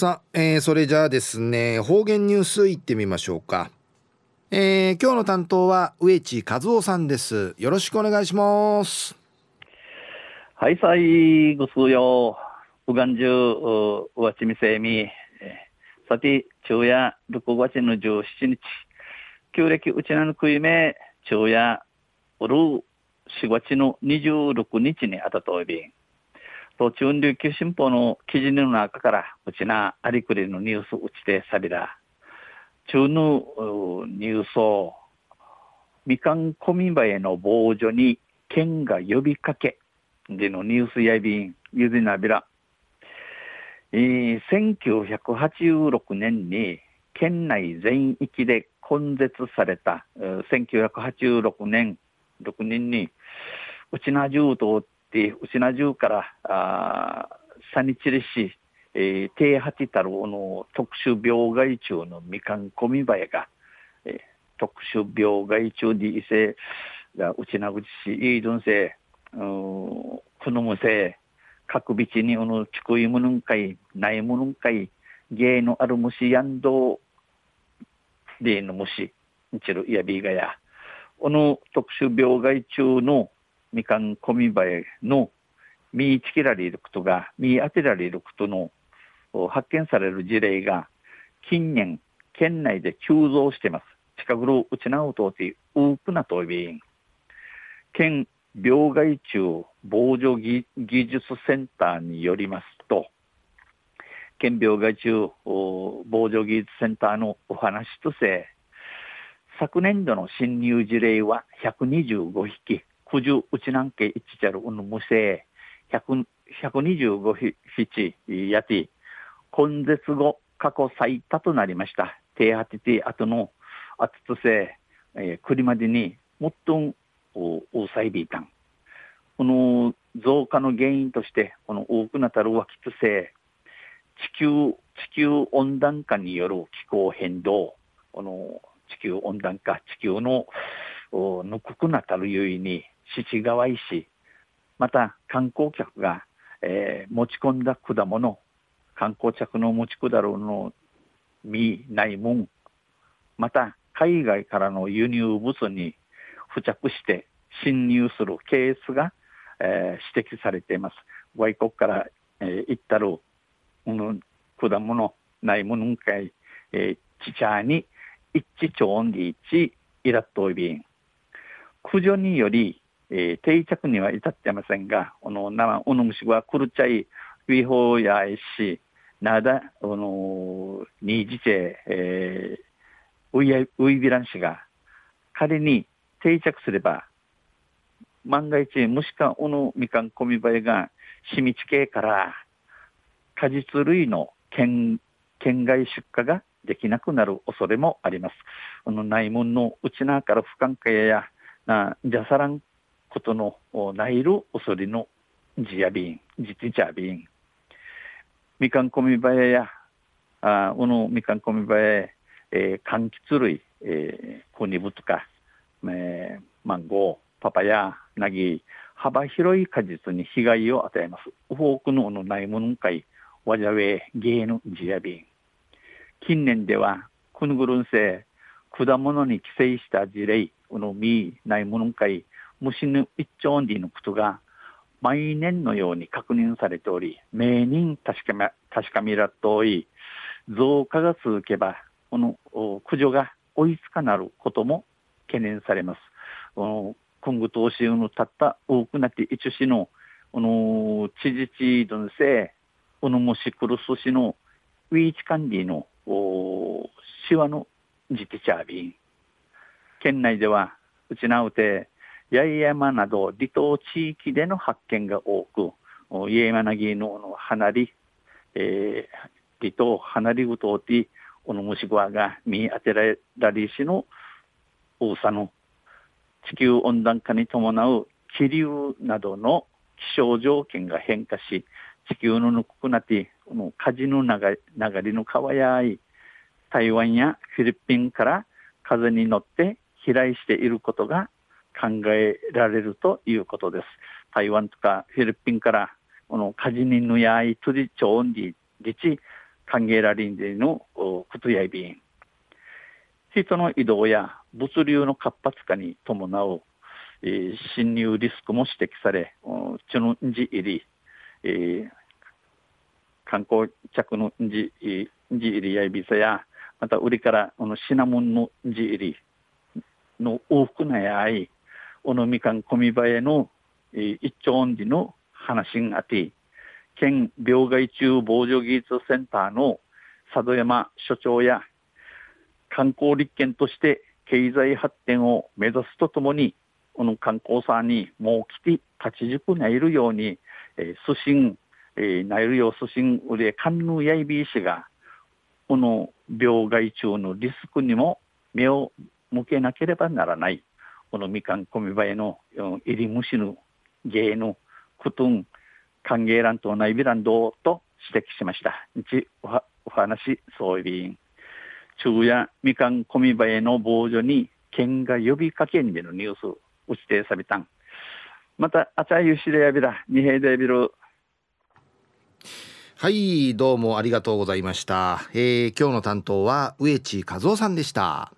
さあ、えー、それじゃあですね方言ニュースいってみましょうか、えー、今日の担当は植地和夫さんです。よろしくお願いします。はいさいご数ようがんじゅううわちみせみ。さて昼夜6月の17日旧暦うちなのくいめ昼夜うる4月の26日にあたといびん。と中琉球新報の記事の中から、うちなありくりのニュースうちてさびら、中のニュースを、みかんこみばへの防除に県が呼びかけ、でのニュースやびん、ゆずなびら、えー、1986年に県内全域で根絶された、1986年6年に、うちなじゅうとで、うちなじゅうから、あサニチリ市、えー、低八たるの特殊病害虫のみかんこみばやが、えー、特殊病害虫でいせ、うちなぐちし、いいどんせ、うんくのむせ、各ビチにおのちくいむぬんかい、ないむぬんかい、芸のある虫やんどでの虫、んちるいやびがや、この特殊病害虫のみかんこみばえの見つけられることが、見当てられることの発見される事例が近年県内で急増しています。近頃うちなうとうて多くなとびん。県病害虫防除技術センターによりますと、県病害虫防除技術センターのお話とせ、昨年度の侵入事例は125匹、九十うちなんけいちちゃるうぬむせ、125匹やて、根絶後過去最多となりました。低八て後のあつつせ、えー、くりまでにもっとんおさいびいたん。この増加の原因として、この多くなたるわきつせ、地球、地球温暖化による気候変動、この地球温暖化、地球のぬくくなたるゆいに、七川石、また観光客が、えー、持ち込んだ果物、観光客の持ち下るの実ないもん、また海外からの輸入物に付着して侵入するケースが、えー、指摘されています。外国から、えー、行ったる、うん、果物ないものんかい、えー、ちちゃに一致超音で一イラットイビン。駆除によりえー、定着には至ってませんが、この生、おのむしはくるちゃい、ウィホーやいし、なだ、この、にじて、えー、ウイウイビラン氏が、仮に定着すれば、万が一、もしか、おのみかんこみばえが、しみち系から果実類の県県外出荷ができなくなる恐れもあります。この内門の内側から不関係や、な、じゃさらんことのないる恐れのジヤビン、ジティチャビン。みかんこみばやや、あうのみかんこみばや、えー、柑橘類、えー、コニブとか、えー、マンゴー、パパヤ、ナギ、幅広い果実に被害を与えます。多くののないものかい、わじゃウェゲーのジヤビン。近年では、くぬぐるんせい、果物に寄生した事例、のみないものかい、虫の一丁にのことが毎年のように確認されており、名人確かめ、確かめらっとおい、増加が続けば、この駆除が追いつかなることも懸念されます。この今後投資のたった多くなって一種の、この知事地どんせ、このもしくるすしのウィーチ管理のおシワの自治チャービン。県内では、うちなうて、八重山など離島地域での発見が多く、八重山ぎの離り、えー、離島離りぐとうて、おのむしごわが見当てられりしの大さの地球温暖化に伴う気流などの気象条件が変化し、地球のぬくくなって、この火事の流れの川やい、台湾やフィリピンから風に乗って飛来していることが考えられるということです。台湾とかフィリピンからこのカジニヌヤイツリチョウンリリチ歓迎らりんでのことやいびん。人の移動や物流の活発化に伴う、えー、侵入リスクも指摘され、チュンジ入り、えー、観光客のんじ、んじ入りやいびさや、また売りからあのシナモンのんじ入りの往復なやい、おのみかんこみばえの、えー、一丁音時の話があって、県病害虫防除技術センターの佐渡山所長や観光立県として経済発展を目指すとともに、この観光さんにもう来て立ち軸ないるように、えー、推進、えー、ないるよう推進売れ、観ヌやいびいしが、この病害虫のリスクにも目を向けなければならない。このみかんこみばえの入り虫の芸のクトン歓迎欄と内備欄どうと指摘しました。日お話、そういん。昼夜みかんこみばえの防除に県が呼びかけんでのニュース打ちてさびたん。また、あちゃゆしれやびら、にへいでびる。はい、どうもありがとうございました。えー、今日の担当は植地和夫さんでした。